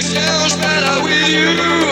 makes sense better with you.